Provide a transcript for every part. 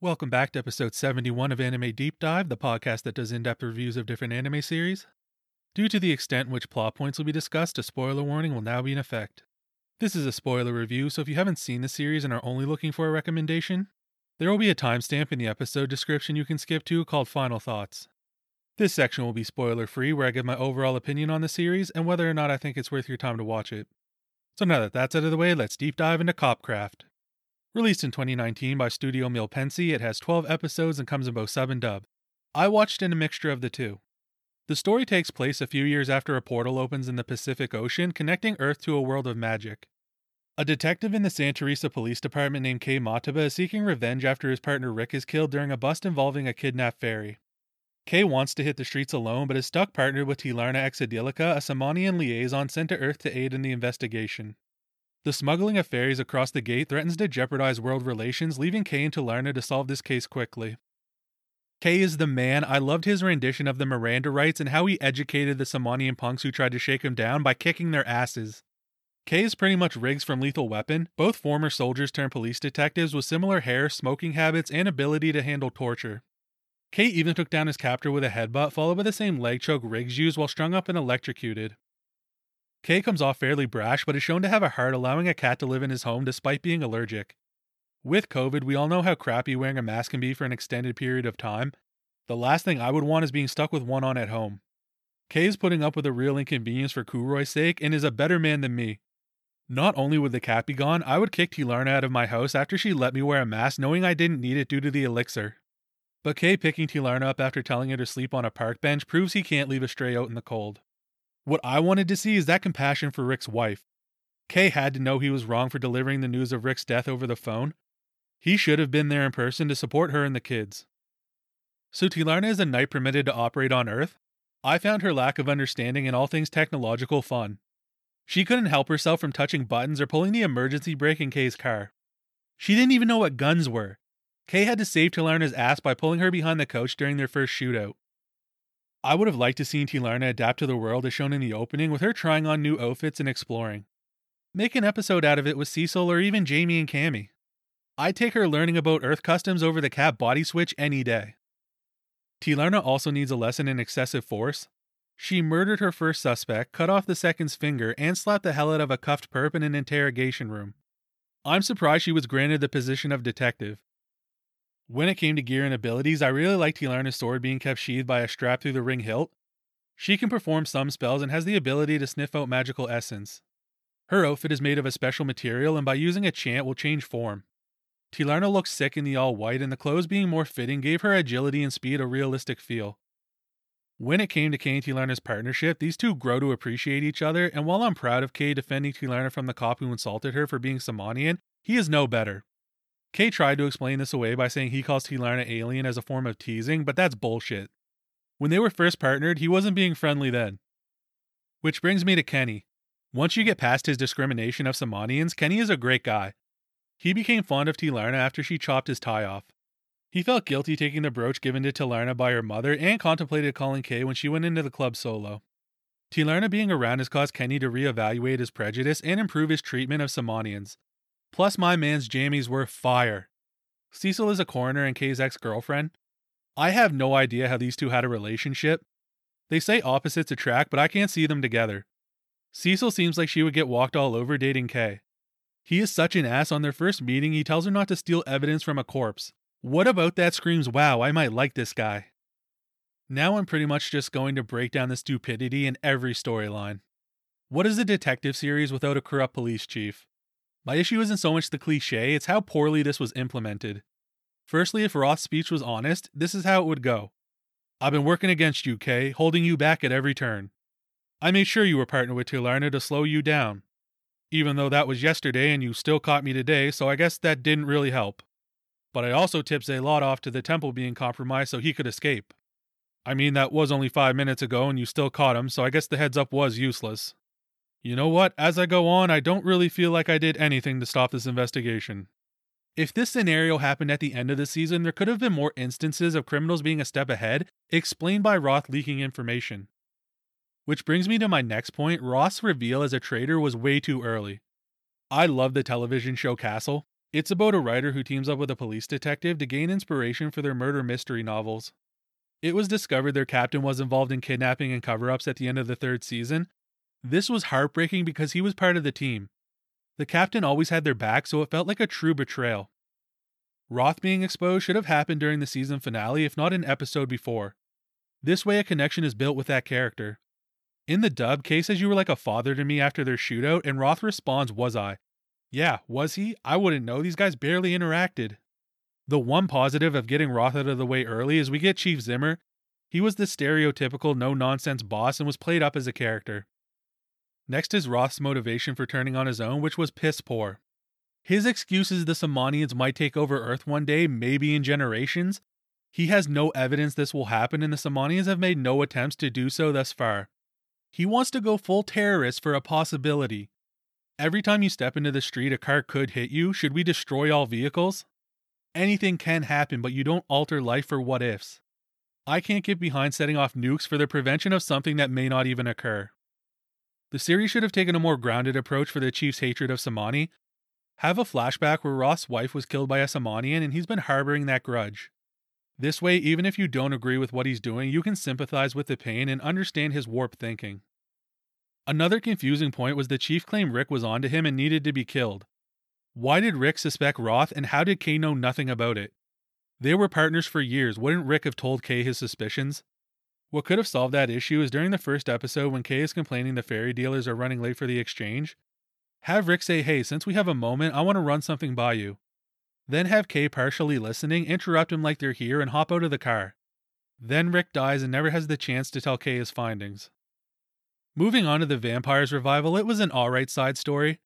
Welcome back to episode 71 of Anime Deep Dive, the podcast that does in depth reviews of different anime series. Due to the extent in which plot points will be discussed, a spoiler warning will now be in effect. This is a spoiler review, so if you haven't seen the series and are only looking for a recommendation, there will be a timestamp in the episode description you can skip to called Final Thoughts. This section will be spoiler free, where I give my overall opinion on the series and whether or not I think it's worth your time to watch it. So now that that's out of the way, let's deep dive into Copcraft. Released in 2019 by Studio Millepensee, it has 12 episodes and comes in both sub and dub. I watched in a mixture of the two. The story takes place a few years after a portal opens in the Pacific Ocean, connecting Earth to a world of magic. A detective in the Santa Teresa Police Department named Kei Matoba is seeking revenge after his partner Rick is killed during a bust involving a kidnapped fairy. Kei wants to hit the streets alone, but is stuck partnered with Tilarna Exidilica, a Samanian liaison sent to Earth to aid in the investigation. The smuggling of fairies across the gate threatens to jeopardize world relations, leaving Kei and Tilarna to solve this case quickly. Kei is the man. I loved his rendition of the Miranda rights and how he educated the Samanian punks who tried to shake him down by kicking their asses. Kei is pretty much Riggs from Lethal Weapon, both former soldiers turned police detectives with similar hair, smoking habits, and ability to handle torture. Kei even took down his captor with a headbutt, followed by the same leg choke Riggs used while strung up and electrocuted. Kei comes off fairly brash, but is shown to have a heart, allowing a cat to live in his home despite being allergic. With COVID, we all know how crappy wearing a mask can be for an extended period of time. The last thing I would want is being stuck with one on at home. Kei is putting up with a real inconvenience for Kuroi's sake and is a better man than me. Not only would the cat be gone, I would kick Tilarna out of my house after she let me wear a mask knowing I didn't need it due to the elixir. But Kei picking Tilarna up after telling her to sleep on a park bench proves he can't leave a stray out in the cold. What I wanted to see is that compassion for Rick's wife. Kei had to know he was wrong for delivering the news of Rick's death over the phone. He should have been there in person to support her and the kids. So Tilarna is a knight permitted to operate on Earth? I found her lack of understanding in all things technological fun. She couldn't help herself from touching buttons or pulling the emergency brake in Kei's car. She didn't even know what guns were. Kei had to save Tilarna's ass by pulling her behind the coach during their first shootout. I would have liked to see Tilarna adapt to the world as shown in the opening, with her trying on new outfits and exploring. Make an episode out of it with Cecil or even Jamie and Cammy. I'd take her learning about Earth customs over the cat body switch any day. Tilarna also needs a lesson in excessive force. She murdered her first suspect, cut off the second's finger, and slapped the hell out of a cuffed perp in an interrogation room. I'm surprised she was granted the position of detective. When it came to gear and abilities, I really liked Tilarna's sword being kept sheathed by a strap through the ring hilt. She can perform some spells and has the ability to sniff out magical essence. Her outfit is made of a special material and by using a chant will change form. Tilarna looks sick in the all white, and the clothes being more fitting gave her agility and speed a realistic feel. When it came to Kei and Tilarna's partnership, these two grow to appreciate each other, and while I'm proud of Kei defending Tilarna from the cop who insulted her for being Samanian, he is no better. Kei tried to explain this away by saying he calls Tilarna alien as a form of teasing, but that's bullshit. When they were first partnered, he wasn't being friendly then. Which brings me to Kenny. Once you get past his discrimination of Samanians, Kenny is a great guy. He became fond of Tilarna after she chopped his tie off. He felt guilty taking the brooch given to Tilarna by her mother and contemplated calling Kei when she went into the club solo. Tilarna being around has caused Kenny to reevaluate his prejudice and improve his treatment of Samanians. Plus, my man's jammies were fire. Cecil is a coroner and Kei's ex girlfriend. I have no idea how these two had a relationship. They say opposites attract, but I can't see them together. Cecil seems like she would get walked all over dating Kei. He is such an ass on their first meeting, he tells her not to steal evidence from a corpse. What about that screams, wow, I might like this guy? Now I'm pretty much just going to break down the stupidity in every storyline. What is a detective series without a corrupt police chief? My issue isn't so much the cliche, it's how poorly this was implemented. Firstly, if Roth's speech was honest, this is how it would go I've been working against you, Kei, holding you back at every turn. I made sure you were partnered with Tilarna to slow you down. Even though that was yesterday and you still caught me today, so I guess that didn't really help. But I also tipped Zalot off to the temple being compromised so he could escape. I mean, that was only five minutes ago and you still caught him, so I guess the heads up was useless. You know what? As I go on, I don't really feel like I did anything to stop this investigation. If this scenario happened at the end of the season, there could have been more instances of criminals being a step ahead, explained by Roth leaking information. Which brings me to my next point Roth's reveal as a traitor was way too early. I love the television show Castle. It's about a writer who teams up with a police detective to gain inspiration for their murder mystery novels. It was discovered their captain was involved in kidnapping and cover ups at the end of the third season. This was heartbreaking because he was part of the team. The captain always had their back, so it felt like a true betrayal. Roth being exposed should have happened during the season finale, if not an episode before. This way, a connection is built with that character. In the dub, Kei says you were like a father to me after their shootout, and Roth responds, Was I? Yeah, was he? I wouldn't know. These guys barely interacted. The one positive of getting Roth out of the way early is we get Chief Zimmer. He was the stereotypical no nonsense boss and was played up as a character. Next is Roth's motivation for turning on his own, which was piss poor. His excuse is the Samanians might take over Earth one day, maybe in generations. He has no evidence this will happen, and the Samanians have made no attempts to do so thus far. He wants to go full terrorist for a possibility. Every time you step into the street, a car could hit you. Should we destroy all vehicles? Anything can happen, but you don't alter life for what ifs. I can't get behind setting off nukes for the prevention of something that may not even occur. The series should have taken a more grounded approach for the Chief's hatred of Samani. Have a flashback where Roth's wife was killed by a Samanian and he's been harboring that grudge. This way, even if you don't agree with what he's doing, you can sympathize with the pain and understand his warped thinking. Another confusing point was the chief claimed Rick was onto him and needed to be killed. Why did Rick suspect Roth and how did Kei know nothing about it? They were partners for years. Wouldn't Rick have told Kei his suspicions? What could have solved that issue is during the first episode when Kei is complaining the fairy dealers are running late for the exchange. Have Rick say, Hey, since we have a moment, I want to run something by you. Then have Kei partially listening, interrupt him like they're here, and hop out of the car. Then Rick dies and never has the chance to tell Kei his findings. Moving on to the Vampires revival, it was an alright side story.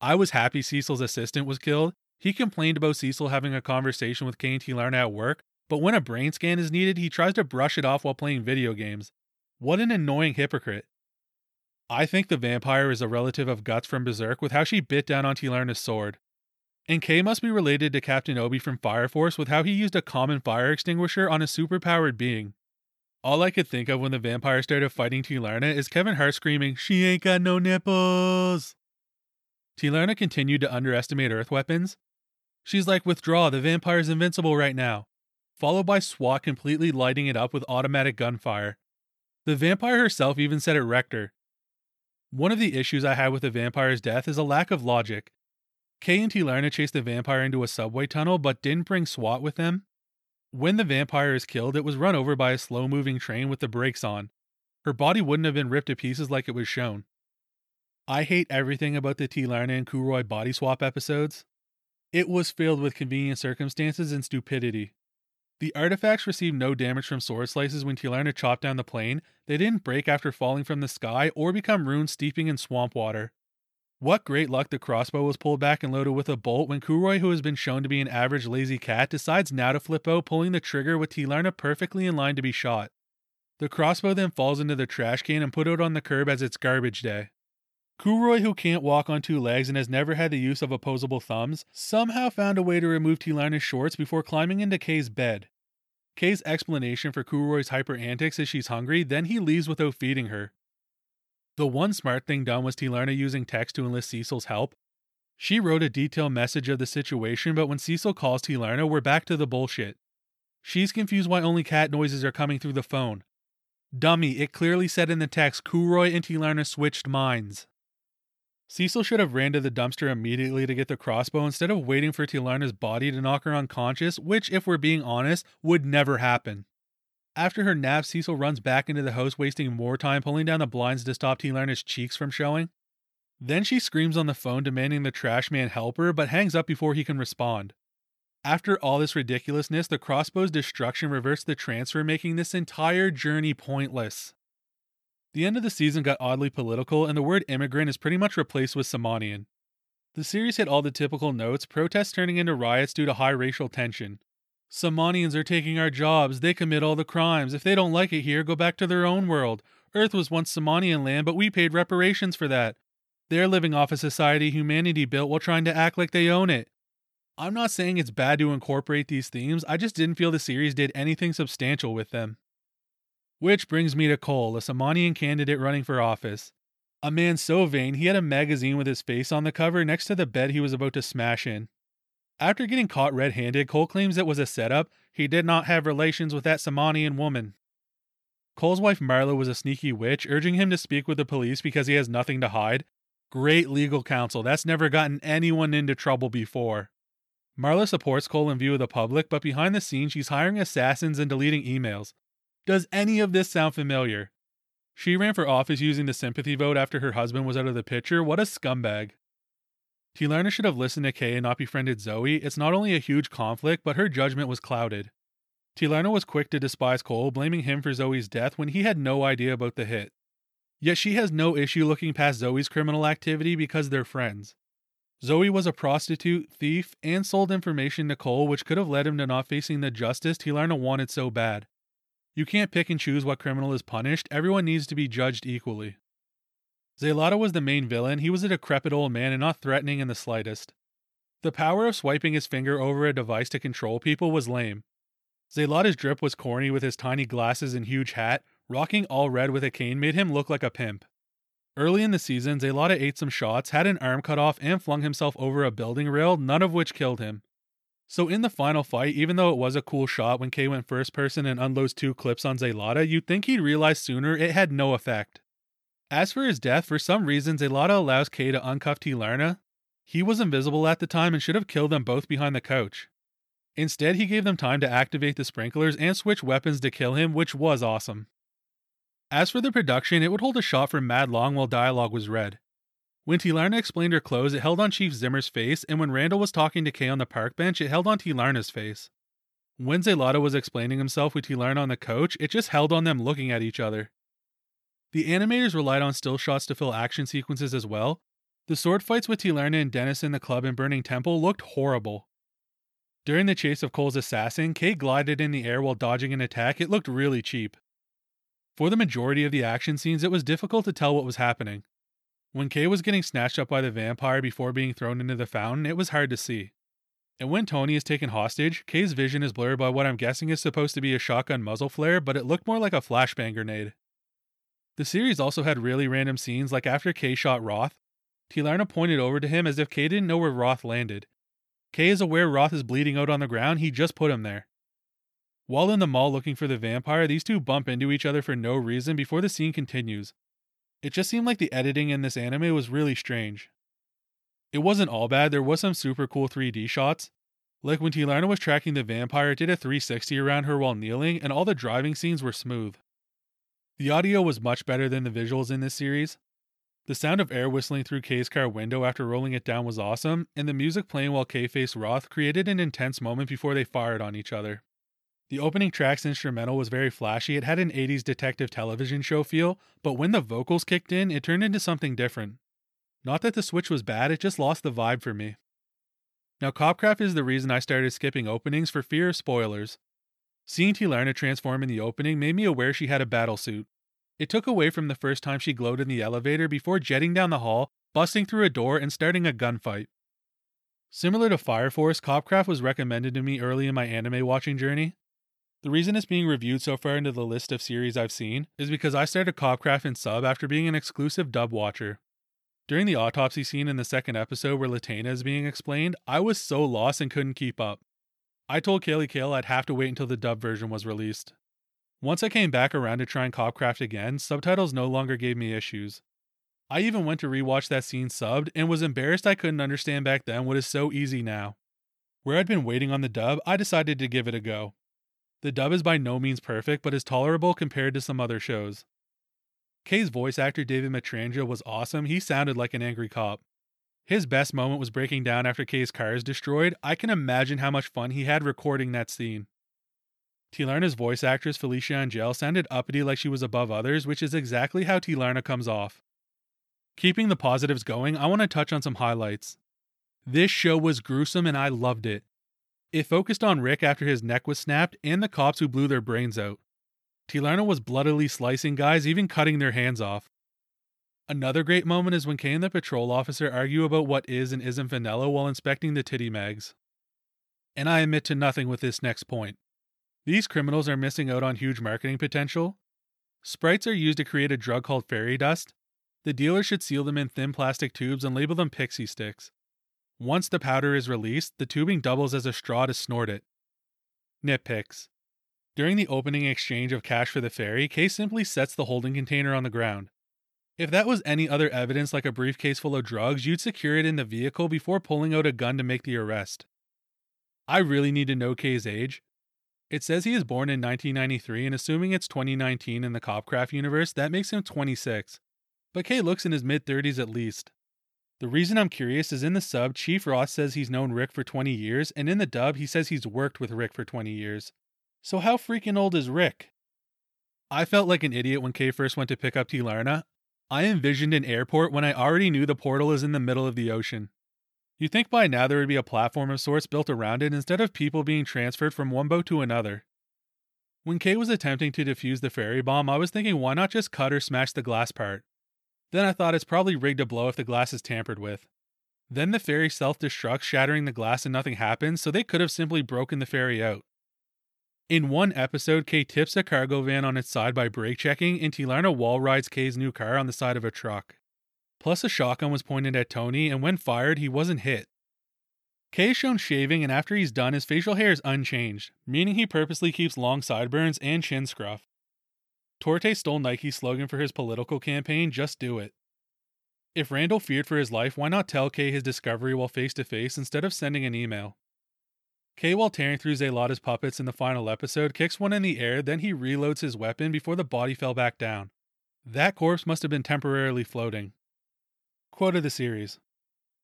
I was happy Cecil's assistant was killed. He complained about Cecil having a conversation with Kei and Tilarna at work, but when a brain scan is needed, he tries to brush it off while playing video games. What an annoying hypocrite. I think the vampire is a relative of Guts from Berserk with how she bit down on Tilarna's sword. And Kei must be related to Captain Obi from Fire Force with how he used a common fire extinguisher on a superpowered being. All I could think of when the vampire started fighting Tilarna is Kevin Hart screaming, She ain't got no nipples! Tilarna continued to underestimate Earth weapons. She's like, Withdraw, the vampire's invincible right now. Followed by SWAT completely lighting it up with automatic gunfire. The vampire herself even said it wrecked her. One of the issues I had with the vampire's death is a lack of logic. Kei and T Tilarna chased the vampire into a subway tunnel but didn't bring SWAT with them. When the vampire is killed, it was run over by a slow moving train with the brakes on. Her body wouldn't have been ripped to pieces like it was shown. I hate everything about the T Tilarna and Kuroi body swap episodes. It was filled with convenient circumstances and stupidity. The artifacts received no damage from sword slices when Tilarna chopped down the plane, they didn't break after falling from the sky or become runes steeping in swamp water. What great luck the crossbow was pulled back and loaded with a bolt when Kuroi, who has been shown to be an average lazy cat, decides now to flip out, pulling the trigger with Tilarna perfectly in line to be shot. The crossbow then falls into the trash can and put out on the curb as it's garbage day. Kuroi, who can't walk on two legs and has never had the use of opposable thumbs, somehow found a way to remove Tilarna's shorts before climbing into Kei's bed. Kei's explanation for Kuroi's hyper antics is she's hungry, then he leaves without feeding her. The one smart thing done was Tilarna using text to enlist Cecil's help. She wrote a detailed message of the situation, but when Cecil calls Tilarna, we're back to the bullshit. She's confused why only cat noises are coming through the phone. Dummy, it clearly said in the text Kuroi and Tilarna switched minds. Cecil should have ran to the dumpster immediately to get the crossbow instead of waiting for Tilarna's body to knock her unconscious, which, if we're being honest, would never happen. After her nap, Cecil runs back into the house, wasting more time pulling down the blinds to stop Tilarna's cheeks from showing. Then she screams on the phone demanding the trash man help her, but hangs up before he can respond. After all this ridiculousness, the crossbow's destruction reversed the transfer, making this entire journey pointless. The end of the season got oddly political, and the word immigrant is pretty much replaced with Samanian. The series hit all the typical notes, protests turning into riots due to high racial tension. Samanians are taking our jobs. They commit all the crimes. If they don't like it here, go back to their own world. Earth was once Samanian land, but we paid reparations for that. They're living off a society humanity built while trying to act like they own it. I'm not saying it's bad to incorporate these themes, I just didn't feel the series did anything substantial with them. Which brings me to Cole, a Samanian candidate running for office. A man so vain he had a magazine with his face on the cover next to the bed he was about to smash in. After getting caught red handed, Cole claims it was a setup. He did not have relations with that Samanian woman. Cole's wife Marla was a sneaky witch, urging him to speak with the police because he has nothing to hide. Great legal counsel. That's never gotten anyone into trouble before. Marla supports Cole in view of the public, but behind the scenes, she's hiring assassins and deleting emails. Does any of this sound familiar? She ran for office using the sympathy vote after her husband was out of the picture. What a scumbag. Tilarna should have listened to Kei and not befriended Zoe. It's not only a huge conflict, but her judgment was clouded. Tilarna was quick to despise Cole, blaming him for Zoe's death when he had no idea about the hit. Yet she has no issue looking past Zoe's criminal activity because they're friends. Zoe was a prostitute, thief, and sold information to Cole which could have led him to not facing the justice Tilarna wanted so bad. You can't pick and choose what criminal is punished, everyone needs to be judged equally. Zelada was the main villain. He was a decrepit old man and not threatening in the slightest. The power of swiping his finger over a device to control people was lame. Zelada's drip was corny with his tiny glasses and huge hat, rocking all red with a cane made him look like a pimp. Early in the season, Zelada ate some shots, had an arm cut off, and flung himself over a building rail, none of which killed him. So in the final fight, even though it was a cool shot when Kei went first person and unloads two clips on Zelada, you'd think he'd realize sooner it had no effect. As for his death, for some reason, Zelada allows Kei to uncuff Tilarna. He was invisible at the time and should have killed them both behind the couch. Instead, he gave them time to activate the sprinklers and switch weapons to kill him, which was awesome. As for the production, it would hold a shot for mad long while dialogue was read. When Tilarna explained her clothes, it held on Chief Zimmer's face, and when Randall was talking to Kei on the park bench, it held on Tilarna's face. When Zelada was explaining himself with Tilarna on the couch, it just held on them looking at each other. The animators relied on still shots to fill action sequences as well. The sword fights with Tilarna and Dennis in the club and Burning Temple looked horrible. During the chase of Cole's assassin, Kei glided in the air while dodging an attack. It looked really cheap. For the majority of the action scenes, it was difficult to tell what was happening. When Kei was getting snatched up by the vampire before being thrown into the fountain, it was hard to see. And when Tony is taken hostage, Kei's vision is blurred by what I'm guessing is supposed to be a shotgun muzzle flare, but it looked more like a flashbang grenade. The series also had really random scenes, like after Kei shot Roth, Tilarna pointed over to him as if Kei didn't know where Roth landed. Kei is aware Roth is bleeding out on the ground, he just put him there. While in the mall looking for the vampire, these two bump into each other for no reason before the scene continues. It just seemed like the editing in this anime was really strange. It wasn't all bad, there was some super cool 3D shots. Like when Tilarna was tracking the vampire, it did a 360 around her while kneeling, and all the driving scenes were smooth. The audio was much better than the visuals in this series. The sound of air whistling through Kei's car window after rolling it down was awesome, and the music playing while Kei faced Roth created an intense moment before they fired on each other. The opening track's instrumental was very flashy. It had an 80s detective television show feel, but when the vocals kicked in, it turned into something different. Not that the switch was bad, it just lost the vibe for me. Now, Copcraft is the reason I started skipping openings for fear of spoilers. Seeing Tilarna transform in the opening made me aware she had a battle suit. It took away from the first time she glowed in the elevator before jetting down the hall, busting through a door, and starting a gunfight. Similar to Fire Force, Copcraft was recommended to me early in my anime watching journey. The reason it's being reviewed so far into the list of series I've seen is because I started Copcraft in sub after being an exclusive dub watcher. During the autopsy scene in the second episode where Latenna is being explained, I was so lost and couldn't keep up. I told Kaylee Kale I'd have to wait until the dub version was released. Once I came back around to trying Copcraft again, subtitles no longer gave me issues. I even went to rewatch that scene subbed and was embarrassed I couldn't understand back then what is so easy now. Where I'd been waiting on the dub, I decided to give it a go. The dub is by no means perfect, but is tolerable compared to some other shows. Kei's voice actor David Matranga was awesome, he sounded like an angry cop. His best moment was breaking down after Kei's car is destroyed. I can imagine how much fun he had recording that scene. Tilarna's voice actress Felecia Angelle sounded uppity like she was above others, which is exactly how Tilarna comes off. Keeping the positives going, I want to touch on some highlights. This show was gruesome and I loved it. It focused on Rick after his neck was snapped and the cops who blew their brains out. Tilarna was bloodily slicing guys, even cutting their hands off. Another great moment is when Kei and the patrol officer argue about what is and isn't vanilla while inspecting the titty mags. And I admit to nothing with this next point. These criminals are missing out on huge marketing potential. Sprites are used to create a drug called fairy dust. The dealer should seal them in thin plastic tubes and label them pixie sticks. Once the powder is released, the tubing doubles as a straw to snort it. Nitpicks. During the opening exchange of cash for the fairy, Kei simply sets the holding container on the ground. If that was any other evidence like a briefcase full of drugs, you'd secure it in the vehicle before pulling out a gun to make the arrest. I really need to know Kei's age. It says he is born in 1993, and assuming it's 2019 in the Copcraft universe, that makes him 26. But Kei looks in his mid 30s at least. The reason I'm curious is in the sub, Chief Roth says he's known Rick for 20 years, and in the dub, he says he's worked with Rick for 20 years. So how freaking old is Rick? I felt like an idiot when Kei first went to pick up Tilarna. I envisioned an airport when I already knew the portal is in the middle of the ocean. You'd think by now there would be a platform of sorts built around it instead of people being transferred from one boat to another. When Kei was attempting to defuse the fairy bomb, I was thinking why not just cut or smash the glass part? Then I thought it's probably rigged to blow if the glass is tampered with. Then the fairy self destructs, shattering the glass and nothing happens, so they could have simply broken the fairy out. In one episode, Kei tips a cargo van on its side by brake checking, and Tilarna wall rides Kei's new car on the side of a truck. Plus, a shotgun was pointed at Tony, and when fired, he wasn't hit. Kei is shown shaving, and after he's done, his facial hair is unchanged, meaning he purposely keeps long sideburns and chin scruff. Torte stole Nike's slogan for his political campaign, Just Do It. If Randall feared for his life, why not tell Kei his discovery while face to face instead of sending an email? Kei, while tearing through Zelada's puppets in the final episode, kicks one in the air, then he reloads his weapon before the body fell back down. That corpse must have been temporarily floating. Quote of the series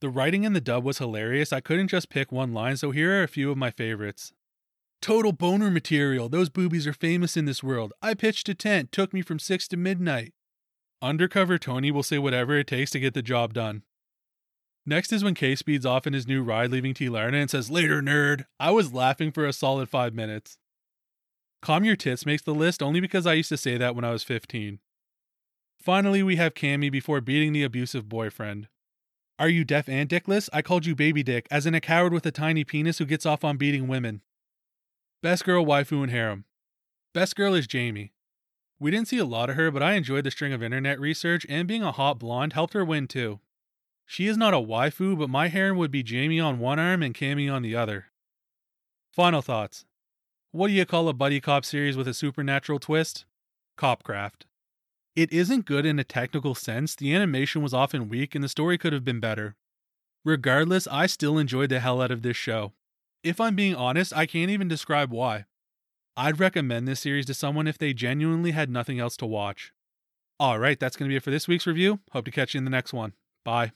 The writing in the dub was hilarious. I couldn't just pick one line, so here are a few of my favorites. Total boner material. Those boobies are famous in this world. I pitched a tent, took me from 6 to midnight. Undercover Tony will say whatever it takes to get the job done. Next is when Kei speeds off in his new ride, leaving Tilarna and says, Later, nerd. I was laughing for a solid five minutes. Calm Your Tits makes the list only because I used to say that when I was 15. Finally, we have Cammy before beating the abusive boyfriend. Are you deaf and dickless? I called you baby dick, as in a coward with a tiny penis who gets off on beating women. Best girl, waifu, and harem. Best girl is Jamie. We didn't see a lot of her, but I enjoyed the string of internet research, and being a hot blonde helped her win too. She is not a waifu, but my harem would be Jamie on one arm and Cammy on the other. Final thoughts. What do you call a buddy cop series with a supernatural twist? Copcraft. It isn't good in a technical sense, the animation was often weak and the story could have been better. Regardless, I still enjoyed the hell out of this show. If I'm being honest, I can't even describe why. I'd recommend this series to someone if they genuinely had nothing else to watch. Alright, that's going to be it for this week's review. Hope to catch you in the next one. Bye.